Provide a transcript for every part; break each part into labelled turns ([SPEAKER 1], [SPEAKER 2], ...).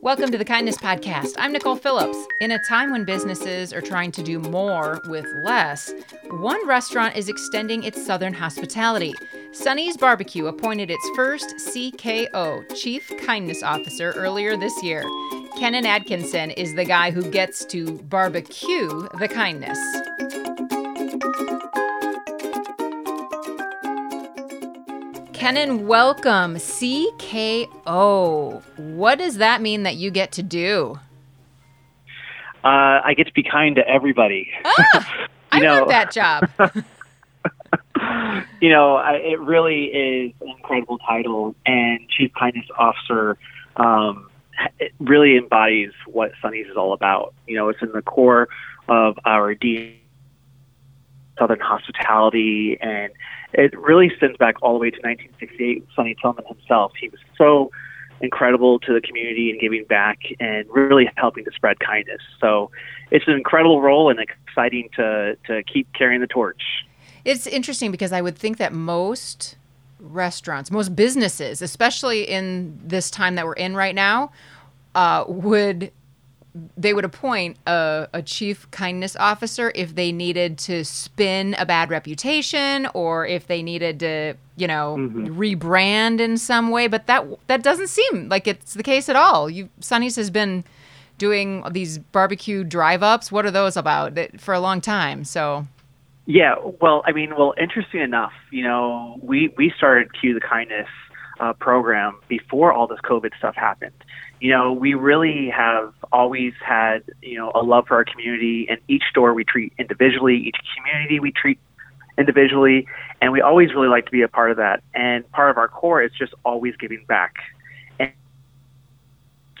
[SPEAKER 1] Welcome to the Kindness Podcast. I'm Nicole Phillips. In a time when businesses are trying to do more with less, one restaurant is extending its southern hospitality. Sonny's Barbecue appointed its first CKO, Chief Kindness Officer, earlier this year. Kennon Adkinson is the guy who gets to barbecue the kindness. Kennon, welcome. CKO. What does that mean that you get to do?
[SPEAKER 2] Uh, I get to be kind to everybody.
[SPEAKER 1] Ah, I
[SPEAKER 2] know-
[SPEAKER 1] want that job.
[SPEAKER 2] you know, I, it really is an incredible title, and Chief Kindness Officer um, it really embodies what Sonny's is all about. You know, it's in the core of our D Southern hospitality, and it really stems back all the way to 1968 with Sonny Tillman himself. He was so incredible to the community and giving back and really helping to spread kindness. So it's an incredible role and exciting to, to keep carrying the torch.
[SPEAKER 1] It's interesting because I would think that most restaurants, most businesses, especially in this time that we're in right now, uh, would they would appoint a, a chief kindness officer if they needed to spin a bad reputation or if they needed to, you know, rebrand in some way. But that that doesn't seem like it's the case at all. You Sonny's has been doing these barbecue drive ups. What are those about? For a long time. So
[SPEAKER 2] Yeah, well, I mean, well, interesting enough, you know, we we started Q the Kindness uh, program before all this COVID stuff happened. You know, we really have always had you know a love for our community, and each store we treat individually, each community we treat individually, and we always really like to be a part of that. And part of our core is just always giving back. And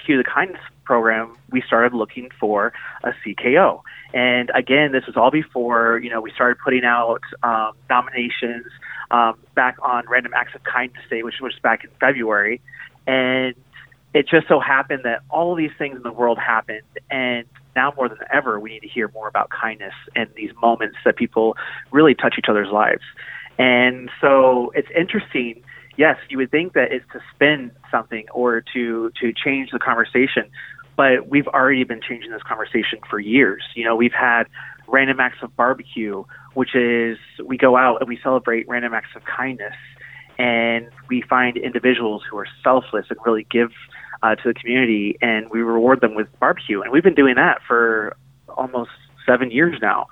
[SPEAKER 2] Q the Kindness program, we started looking for a CKO. And again, this was all before you know we started putting out um, nominations um, back on Random Acts of Kindness Day, which was back in February, and it just so happened that all these things in the world happened, and now more than ever, we need to hear more about kindness and these moments that people really touch each other's lives. And so it's interesting. Yes, you would think that it's to spin something or to to change the conversation, but we've already been changing this conversation for years. You know, we've had random acts of barbecue, which is we go out and we celebrate random acts of kindness, and we find individuals who are selfless and really give uh, to the community, and we reward them with barbecue. And we've been doing that for almost seven years now.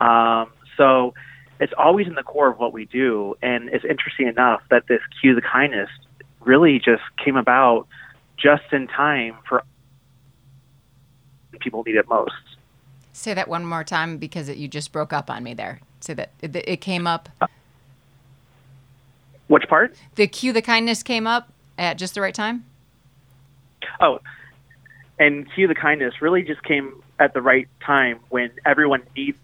[SPEAKER 2] Um, so it's always in the core of what we do. And it's interesting enough that this Cue the Kindness really just came about just in time for people need it most.
[SPEAKER 1] Say that one more time because it, you just broke up on me there. Say that it, it came up.
[SPEAKER 2] Which part?
[SPEAKER 1] The cue, the kindness came up at just the right time.
[SPEAKER 2] Oh, and Cue the Kindness really just came at the right time when everyone needs.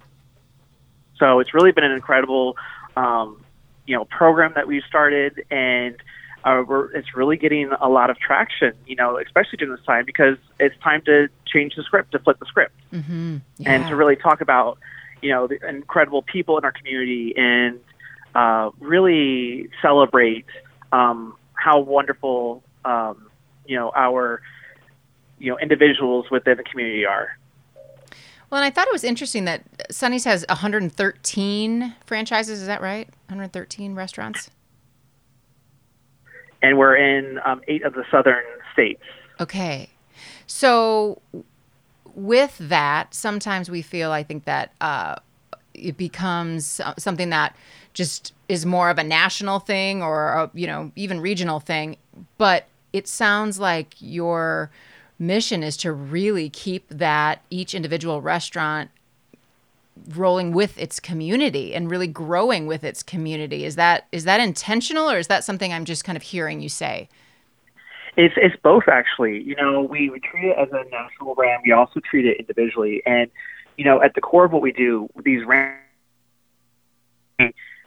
[SPEAKER 2] So it's really been an incredible, um, you know, program that we've started, and uh, we're, it's really getting a lot of traction. You know, especially during this time because it's time to change the script, to flip the script,
[SPEAKER 1] Mm-hmm.
[SPEAKER 2] and to really talk about, you know, the incredible people in our community and uh, really celebrate um, how wonderful, um, you know, our you know individuals within the community are.
[SPEAKER 1] Well, and I thought it was interesting that Sonny's has 113 franchises. Is that right? 113 restaurants.
[SPEAKER 2] And we're in um, eight of the southern states.
[SPEAKER 1] Okay. So with that, sometimes we feel, I think that uh, it becomes something that just is more of a national thing or, a, you know, even regional thing. But it sounds like your mission is to really keep that each individual restaurant rolling with its community and really growing with its community. Is that is that intentional or is that something I'm just kind of hearing you say?
[SPEAKER 2] It's it's both actually. You know, we, we treat it as a national brand. We also treat it individually. And you know, at the core of what we do, these ran-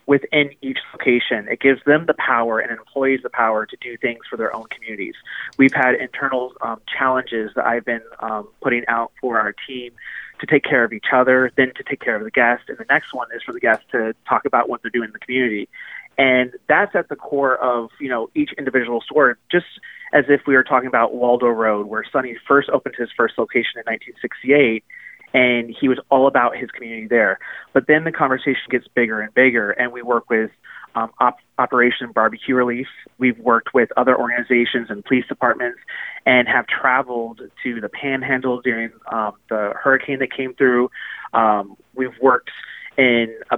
[SPEAKER 2] within each location, it gives them the power and employees the power to do things for their own communities. We've had internal um, challenges that I've been um, putting out for our team to take care of each other, then to take care of the guest, and the next one is for the guest to talk about what they're doing in the community. And that's at the core of, you know, each individual store, just as if we were talking about Waldo Road, where Sonny first opened his first location in 1968 and he was all about his community there. But then the conversation gets bigger and bigger, and we work with um, op- Operation Barbecue Relief. We've worked with other organizations and police departments, and have traveled to the Panhandle during um, the hurricane that came through. Um, we've worked in a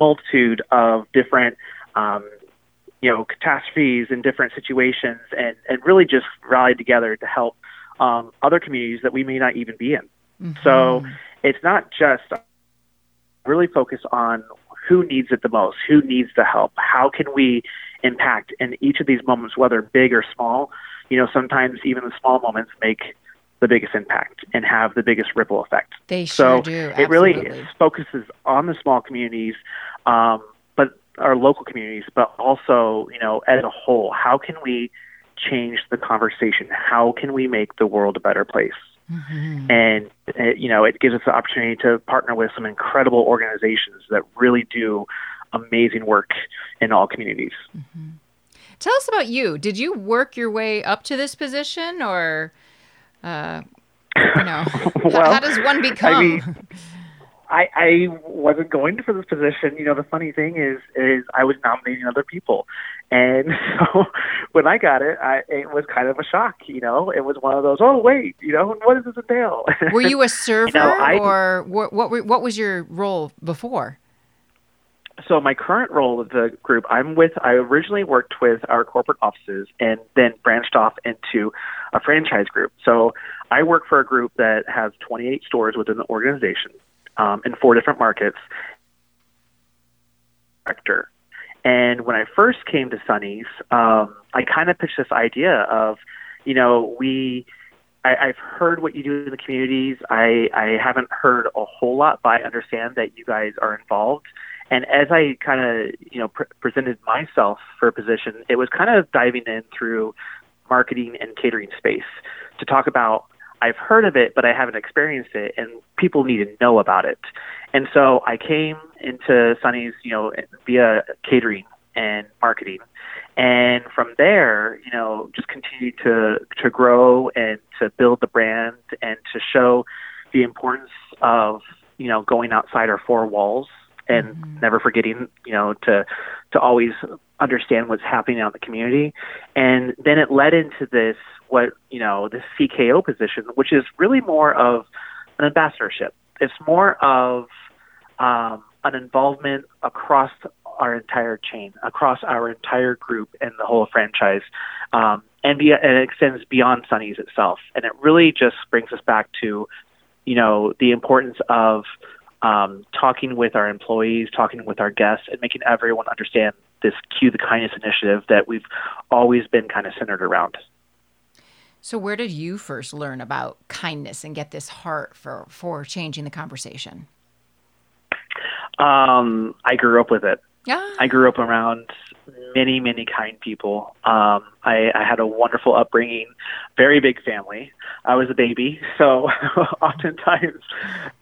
[SPEAKER 2] multitude of different um, you know catastrophes and different situations and and really just rallied together to help um, other communities that we may not even be in mm-hmm. so it's not just really focus on who needs it the most who needs the help how can we impact in each of these moments whether big or small you know sometimes even the small moments make the biggest impact and have the biggest ripple effect.
[SPEAKER 1] They sure so do.
[SPEAKER 2] Absolutely. It really focuses on the small communities, um, but our local communities, but also, you know, as a whole, how can we change the conversation? How can we make the world a better place? Mm-hmm. And it, you know, it gives us the opportunity to partner with some incredible organizations that really do amazing work in all communities. Mm-hmm.
[SPEAKER 1] Tell us about you. Did you work your way up to this position, or uh, you know, well, how, how, does one become? I mean,
[SPEAKER 2] I, I wasn't going for this position. You know, the funny thing is, is I was nominating other people, and so when I got it, I, it was kind of a shock. You know, it was one of those. Oh wait, you know, what does this entail?
[SPEAKER 1] Were you a server, you know, I, or what? What, what was your role before?
[SPEAKER 2] So my current role with the group, I'm with. I originally worked with our corporate offices, and then branched off into a franchise group. So I work for a group that has 28 stores within the organization um, in four different markets. Director. And when I first came to Sonny's, um, I kind of pitched this idea of, you know, we, I, I've heard what you do in the communities. I, I haven't heard a whole lot, but I understand that you guys are involved. And as I kind of, you know, pre- presented myself for a position, it was kind of diving in through marketing and catering space to talk about I've heard of it, but I haven't experienced it, and people need to know about it. And so I came into Sonny's, you know, via catering and marketing, and from there, you know, just continued to to grow and to build the brand and to show the importance of you know going outside our four walls and mm-hmm. never forgetting, you know, to to always understand what's happening out in the community. And then it led into this what you know this CKO position, which is really more of an ambassadorship. It's more of um, an involvement across our entire chain, across our entire group and the whole franchise, um, and, be, and it extends beyond Sonny's itself. And it really just brings us back to, you know, the importance of um, talking with our employees, talking with our guests, and making everyone understand this Cue the Kindness initiative that we've always been kind of centered around.
[SPEAKER 1] So, where did you first learn about kindness and get this heart for for changing the conversation?
[SPEAKER 2] Um, I grew up with it. Yeah. I grew up around many, many kind people. Um, I, I had a wonderful upbringing, very big family. I was a baby, so oftentimes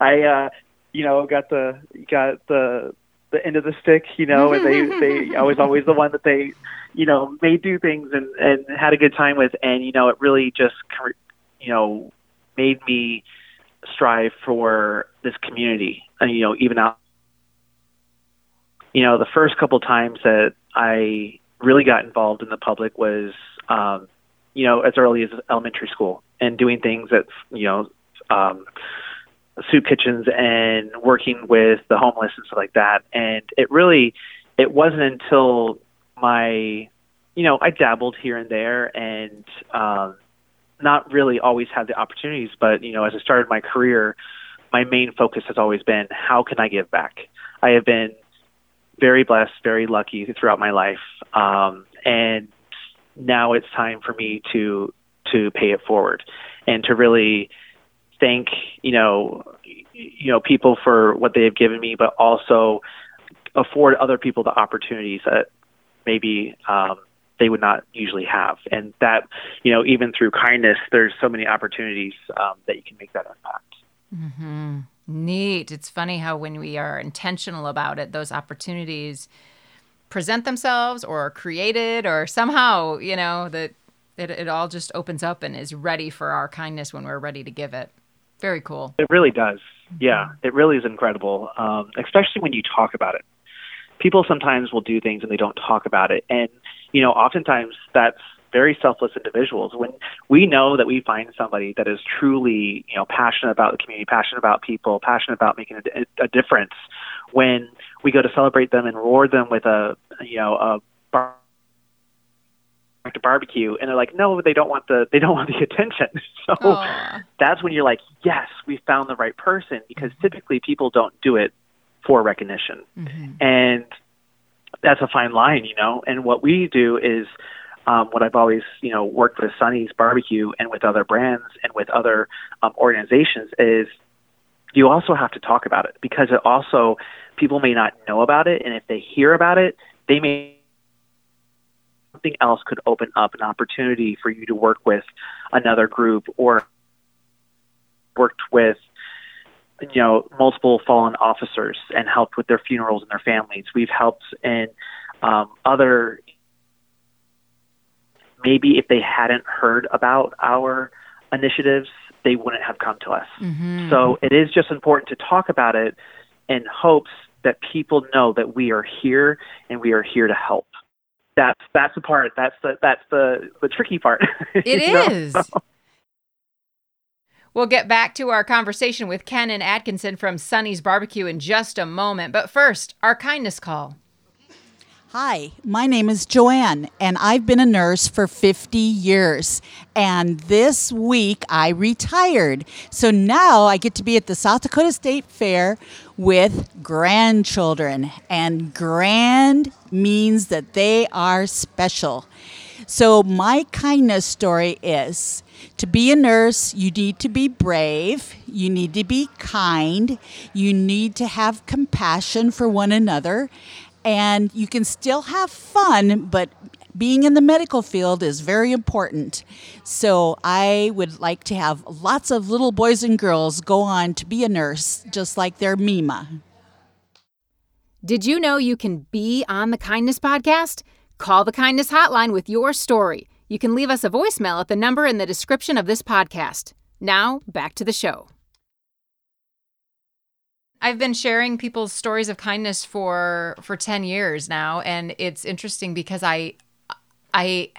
[SPEAKER 2] I, uh, you know, got the got the the end of the stick, you know, and they they I was always the one that they, you know, made do things and and had a good time with, and you know, it really just you know made me strive for this community, and you know, even out. You know, the first couple times that I really got involved in the public was, um, you know, as early as elementary school and doing things that you know. Um, soup kitchens and working with the homeless and stuff like that. And it really, it wasn't until my, you know, I dabbled here and there and um, not really always had the opportunities. But you know, as I started my career, my main focus has always been how can I give back. I have been very blessed, very lucky throughout my life, um, and now it's time for me to to pay it forward and to really thank you know you know people for what they have given me, but also afford other people the opportunities that maybe um, they would not usually have. And that you know even through kindness, there's so many opportunities um, that you can make that impact.
[SPEAKER 1] Mm-hmm. Neat. It's funny how when we are intentional about it, those opportunities present themselves or are created or somehow, you know, that it, it all just opens up and is ready for our kindness when we're ready to give it. Very cool.
[SPEAKER 2] It really does. Yeah, it really is incredible, um, especially when you talk about it. People sometimes will do things and they don't talk about it. And, you know, oftentimes that's very selfless individuals. When we know that we find somebody that is truly, you know, passionate about the community, passionate about people, passionate about making a, a difference, when we go to celebrate them and reward them with a, you know, a to barbecue and they're like no they don't want the they don't want the attention so Aww. that's when you're like yes we found the right person because mm-hmm. typically people don't do it for recognition mm-hmm. and that's a fine line you know and what we do is um, what I've always, you know, worked with Sonny's Barbecue and with other brands and with other um, organizations is you also have to talk about it because it also people may not know about it, and if they hear about it, they may something else could open up an opportunity for you to work with another group or worked with you know multiple fallen officers and helped with their funerals and their families. We've helped in um, other maybe if they hadn't heard about our initiatives, they wouldn't have come to us. Mm-hmm. So it is just important to talk about it in hopes that people know that we are here and we are here to help. That's that's the part. That's the that's the the tricky part.
[SPEAKER 1] It is. We'll get back to our conversation with Kennon Adkinson from Sonny's Barbecue in just a moment. But first, our kindness call.
[SPEAKER 3] Hi, my name is Joanne, and I've been a nurse for 50 years. And this week I retired. So now I get to be at the South Dakota State Fair with grandchildren. And grand means that they are special. So, my kindness story is to be a nurse, you need to be brave, you need to be kind, you need to have compassion for one another, and you can still have fun, but being in the medical field is very important. So I would like to have lots of little boys and girls go on to be a nurse, just like their Mima.
[SPEAKER 1] Did you know you can be on the Kindness Podcast? Call the Kindness Hotline with your story. You can leave us a voicemail at the number in the description of this podcast. Now, back to the show. I've been sharing people's stories of kindness for for 10 years now and it's interesting because I I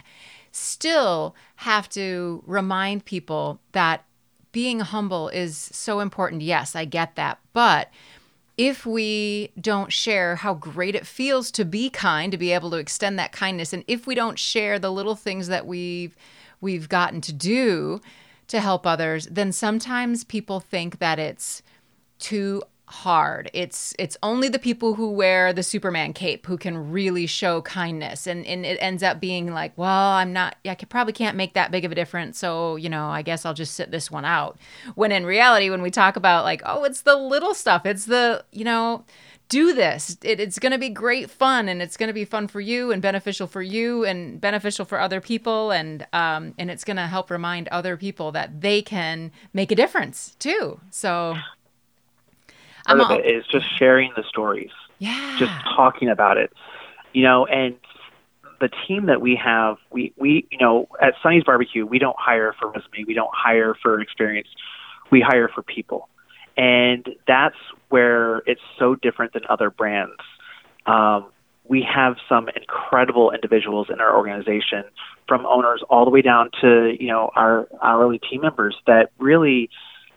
[SPEAKER 1] still have to remind people that being humble is so important. Yes, I get that. But if we don't share how great it feels to be kind, to be able to extend that kindness, and if we don't share the little things that we've we've gotten to do to help others, then sometimes people think that it's too hard. It's it's only the people who wear the Superman cape who can really show kindness and and it ends up being like, well, I'm not I could, probably can't make that big of a difference, so, you know, I guess I'll just sit this one out. When in reality when we talk about like, oh, it's the little stuff. It's the, you know, do this. It, it's going to be great fun, and it's going to be fun for you, and beneficial for you, and beneficial for other people, and um, and it's going to help remind other people that they can make a difference too. So
[SPEAKER 2] part of it is just sharing the stories.
[SPEAKER 1] Yeah.
[SPEAKER 2] Just talking about it. You know, and the team that we have, we, we you know, at Sonny's Barbecue, we don't hire for resume, we don't hire for experience, we hire for people. And that's where it's so different than other brands. Um, we have some incredible individuals in our organization, from owners all the way down to you know our hourly team members that really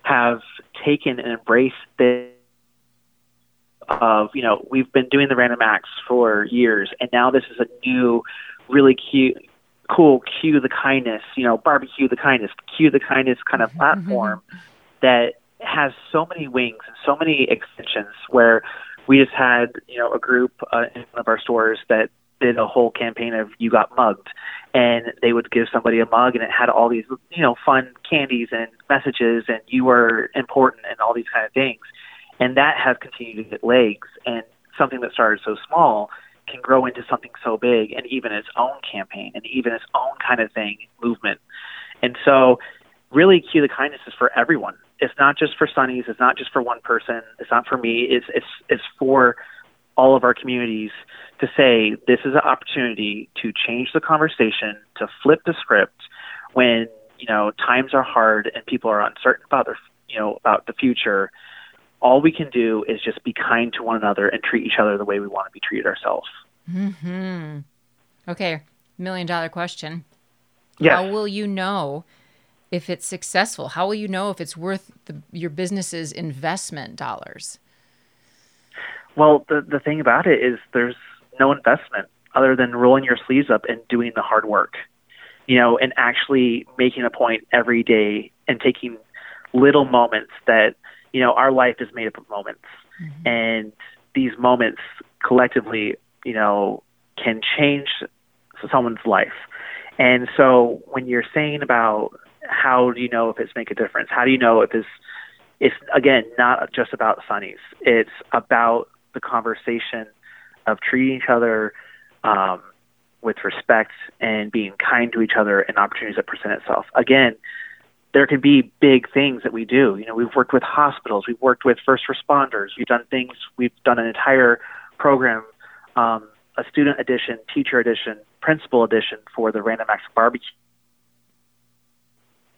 [SPEAKER 2] have taken and embraced this of you know we've been doing the random acts for years, and now this is a new, really cute, cool cue the kindness, you know, barbecue the kindness, cue the kindness kind of mm-hmm. platform that has so many wings and so many extensions. Where we just had you know a group uh, in one of our stores that did a whole campaign of you got mugged and they would give somebody a mug and it had all these you know fun candies and messages and you were important and all these kind of things and that has continued to get legs. And something that started so small can grow into something so big and even its own campaign and even its own kind of thing, movement. And so, really, Cue the Kindness is for everyone. It's not just for Sonny's. It's not just for one person. It's not for me. It's it's it's for all of our communities to say this is an opportunity to change the conversation, to flip the script when you know times are hard and people are uncertain about their you know about the future. All we can do is just be kind to one another and treat each other the way we want to be treated ourselves.
[SPEAKER 1] Hmm. Okay. Million dollar question.
[SPEAKER 2] Yes.
[SPEAKER 1] How will you know if it's successful? How will you know if it's worth the, your business's investment dollars?
[SPEAKER 2] Well, the the thing about it is there's no investment other than rolling your sleeves up and doing the hard work. You know, and actually making a point every day and taking little moments that, you know, our life is made up of moments. Mm-hmm. And these moments collectively, you know, can change someone's life. And so when you're saying about how do you know if it's make a difference? How do you know if it's it's again not just about Sonny's. It's about the conversation of treating each other um, with respect and being kind to each other and opportunities that present itself. Again, there can be big things that we do. You know, we've worked with hospitals, we've worked with first responders, we've done things, we've done an entire program, um, a student edition, teacher edition, principal edition for the Random Acts Barbecue.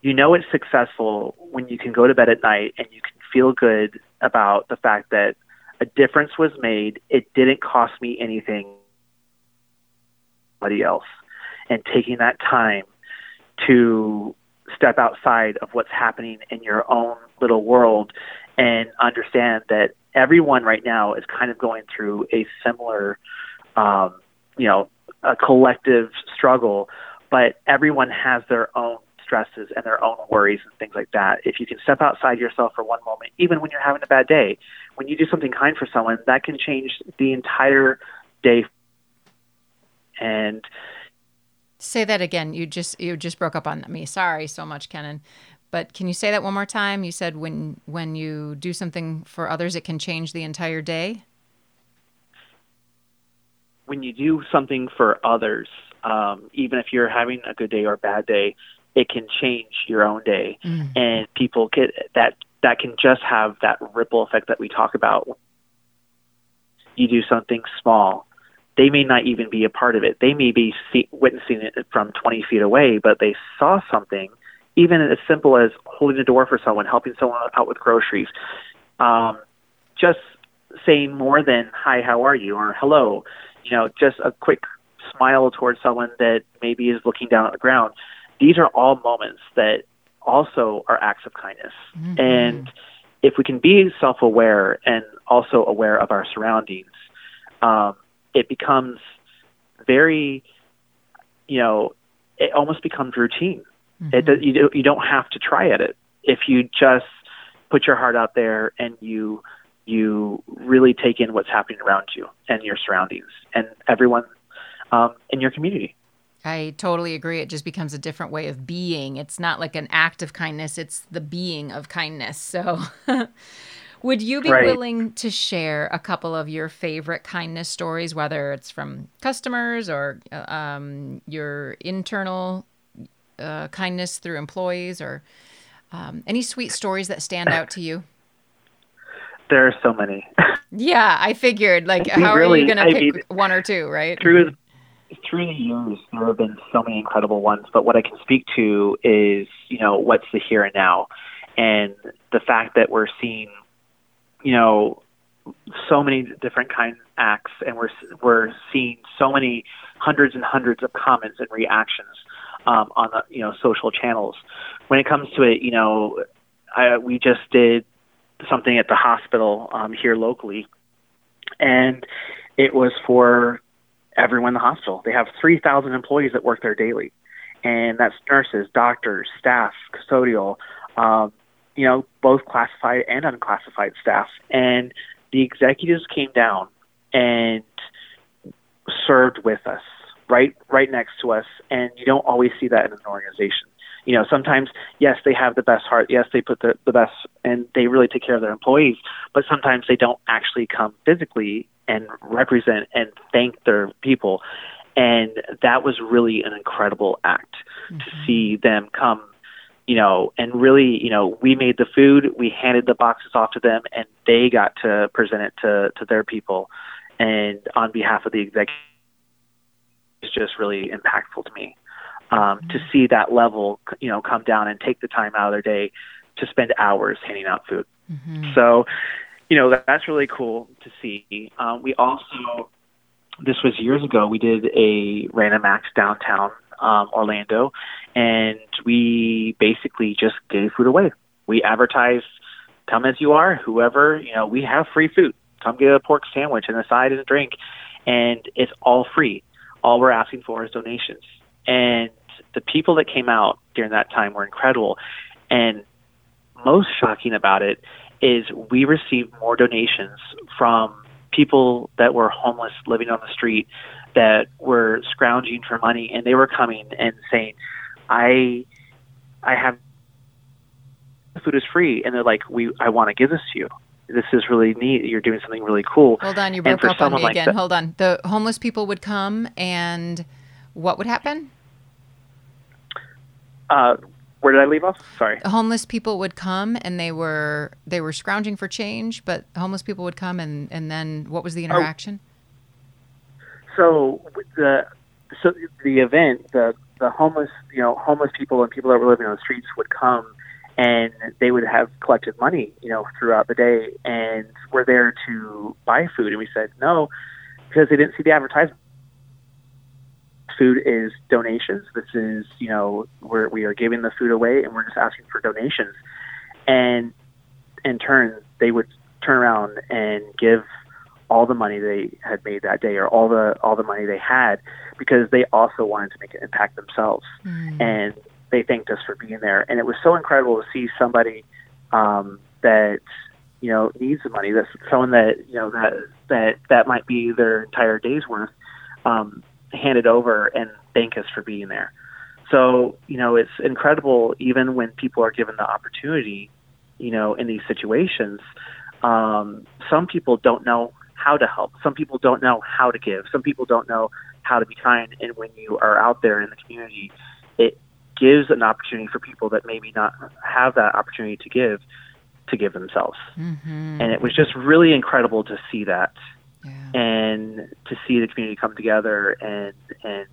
[SPEAKER 2] You know it's successful when you can go to bed at night and you can feel good about the fact that a difference was made. It didn't cost me anything. Somebody else, and taking that time to step outside of what's happening in your own little world and understand that everyone right now is kind of going through a similar, um, you know, a collective struggle, but everyone has their own stresses and their own worries and things like that. If you can step outside yourself for one moment, even when you're having a bad day, when you do something kind for someone, that can change the entire day. And
[SPEAKER 1] say that again. You just you just broke up on me. Sorry so much, Kennon. But can you say that one more time? You said when when you do something for others, it can change the entire day.
[SPEAKER 2] When you do something for others, um, even if you're having a good day or a bad day, it can change your own day, mm. and people get that that can just have that ripple effect that we talk about. You do something small, they may not even be a part of it. They may be see, witnessing it from 20 feet away, but they saw something, even as simple as holding the door for someone, helping someone out with groceries, um, just saying more than "Hi, how are you?" or "Hello," you know, just a quick smile towards someone that maybe is looking down at the ground these are all moments that also are acts of kindness. Mm-hmm. And if we can be self aware and also aware of our surroundings, um, it becomes very, you know, it almost becomes routine. Mm-hmm. It, you, you don't have to try at it. If you just put your heart out there and you you really take in what's happening around you and your surroundings and everyone um, in your community.
[SPEAKER 1] I totally agree. It just becomes a different way of being. It's not like an act of kindness, it's the being of kindness. So, would you be right. willing to share a couple of your favorite kindness stories, whether it's from customers or uh, um, your internal uh, kindness through employees or um, any sweet stories that stand out to you?
[SPEAKER 2] There are so many.
[SPEAKER 1] yeah, I figured. Like, how really, are you going to pick mean, one or two, right?
[SPEAKER 2] Through through the years, there have been so many incredible ones, but what I can speak to is, you know, what's the here and now. And the fact that we're seeing, you know, so many different kinds of acts and we're, we're seeing so many hundreds and hundreds of comments and reactions um, on the, you know, social channels. When it comes to it, you know, I, we just did something at the hospital um, here locally, and it was for everyone in the hospital. They have 3,000 employees that work there daily, and that's nurses, doctors, staff, custodial, um, you know, both classified and unclassified staff. And the executives came down and served with us, right, right next to us. And you don't always see that in an organization. You know, sometimes, yes, they have the best heart. Yes, they put the, the best, and they really take care of their employees. But sometimes they don't actually come physically and represent and thank their people. And that was really an incredible act mm-hmm. to see them come, you know, and really, you know, we made the food, we handed the boxes off to them, and they got to present it to, to their people. and on behalf of the executive, it's just really impactful to me um, to see that level, you know, come down and take the time out of their day to spend hours handing out food. So, you know, that, that's really cool to see. Um, we also, this was years ago, we did a random acts downtown um, Orlando, and we basically just gave food away. We advertised, come as you are, whoever, you know, we have free food. Come get a pork sandwich and a side and a drink, and it's all free. All we're asking for is donations. And the people that came out during that time were incredible. And most shocking about it is we received more donations from people that were homeless living on the street that were scrounging for money and they were coming and saying i i have food is free and they're like we i want to give this to you this is really neat you're doing something really cool
[SPEAKER 1] Hold on, you broke up on me
[SPEAKER 2] like
[SPEAKER 1] again.
[SPEAKER 2] that-
[SPEAKER 1] Hold on. The homeless people would come, and what would happen?
[SPEAKER 2] uh where did i leave off sorry
[SPEAKER 1] The homeless people would come, and they were they were scrounging for change. But homeless people would come, and and then what was the interaction?
[SPEAKER 2] So the so the event the the homeless you know homeless people and people that were living on the streets would come and they would have collected money you know throughout the day and were there to buy food. And we said no because they didn't see the advertisement. Food is donations. This is you know we're we are giving the food away and we're just asking for donations. And in turn they would turn around and give all the money they had made that day or all the all the money they had because they also wanted to make an impact themselves. And they thanked us for being there. And it was so incredible to see somebody um, that you know needs the money that's someone that you know that that that might be their entire day's worth um, handed over and thank us for being there. So you know it's incredible even when people are given the opportunity you know in these situations um, some people don't know how to help. Some people don't know how to give. Some people don't know how to be kind. And when you are out there in the community, it gives an opportunity for people that maybe not have that opportunity to give to give themselves.
[SPEAKER 1] Mm-hmm.
[SPEAKER 2] And it was just really incredible to see that
[SPEAKER 1] Yeah.
[SPEAKER 2] and to see the community come together and and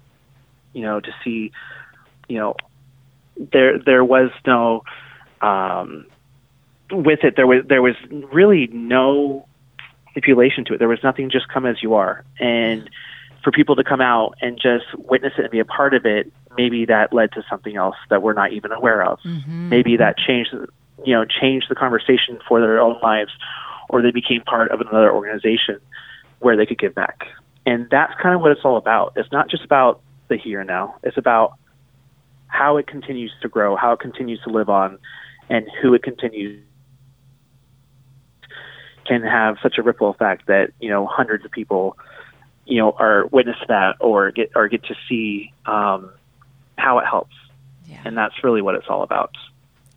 [SPEAKER 2] you know to see you know there there was no um with it there was there was really no stipulation to it. There was nothing just come as you are. And for people to come out and just witness it and be a part of it maybe that led to something else that we're not even aware of.
[SPEAKER 1] Mm-hmm.
[SPEAKER 2] maybe that changed you know changed the conversation for their own lives or they became part of another organization where they could give back. And that's kind of what it's all about. It's not just about the here and now. It's about how it continues to grow how it continues to live on and who it continues can have such a ripple effect that you know hundreds of people you know are witness to that or get or get to see um, how it helps
[SPEAKER 1] Yeah.
[SPEAKER 2] and that's really what it's all about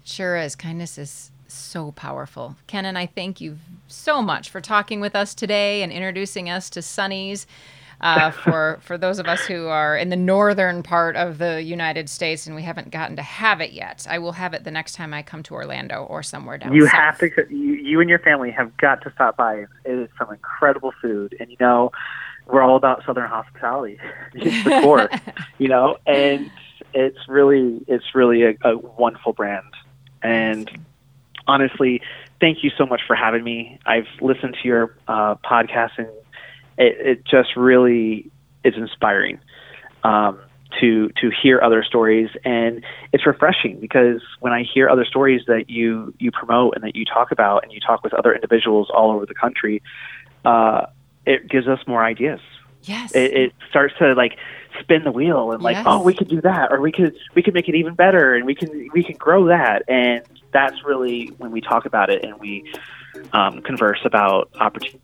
[SPEAKER 1] Sure is. Kindness is so powerful. Ken and I thank you so much for talking with us today and introducing us to Sonny's. Uh, for for those of us who are in the northern part of the United States and we haven't gotten to have it yet, I will have it the next time I come to Orlando or somewhere down
[SPEAKER 2] You
[SPEAKER 1] south.
[SPEAKER 2] have to. You, you and your family have got to stop by. It is some incredible food, and you know, we're all about Southern hospitality. it's the core, you know, and it's really, it's really a, a wonderful brand. And honestly, thank you so much for having me. I've listened to your uh, podcast, and it, it just really is inspiring. Um, to to hear other stories and it's refreshing because when I hear other stories that you you promote and that you talk about and you talk with other individuals all over the country, uh, it gives us more ideas.
[SPEAKER 1] Yes.
[SPEAKER 2] It, it starts to like spin the wheel and like,
[SPEAKER 1] Yes.
[SPEAKER 2] oh, we could do that, or we could we could make it even better, and we can we can grow that, and that's really when we talk about it and we um, converse about opportunity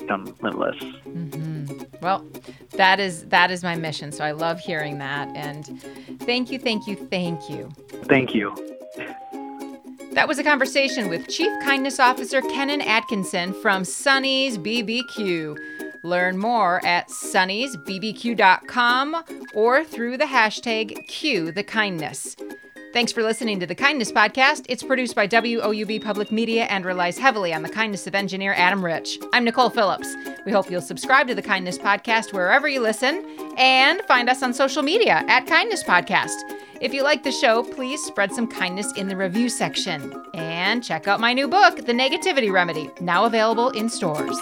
[SPEAKER 2] become limitless.
[SPEAKER 1] Mhm. Well, that is that is my mission. So I love hearing that and thank you, thank you, thank you.
[SPEAKER 2] Thank you.
[SPEAKER 1] That was a conversation with Chief Kindness Officer Kennon Adkinson from Sonny's BBQ. Learn more at sonnysbbq.com or through the hashtag Q the Kindness. Thanks for listening to the Kindness Podcast. It's produced by WOUB Public Media and relies heavily on the kindness of engineer Adam Rich. I'm Nicole Phillips. We hope you'll subscribe to the Kindness Podcast wherever you listen and find us on social media at Kindness Podcast. If you like the show, please spread some kindness in the review section. And check out my new book, The Negativity Remedy, now available in stores.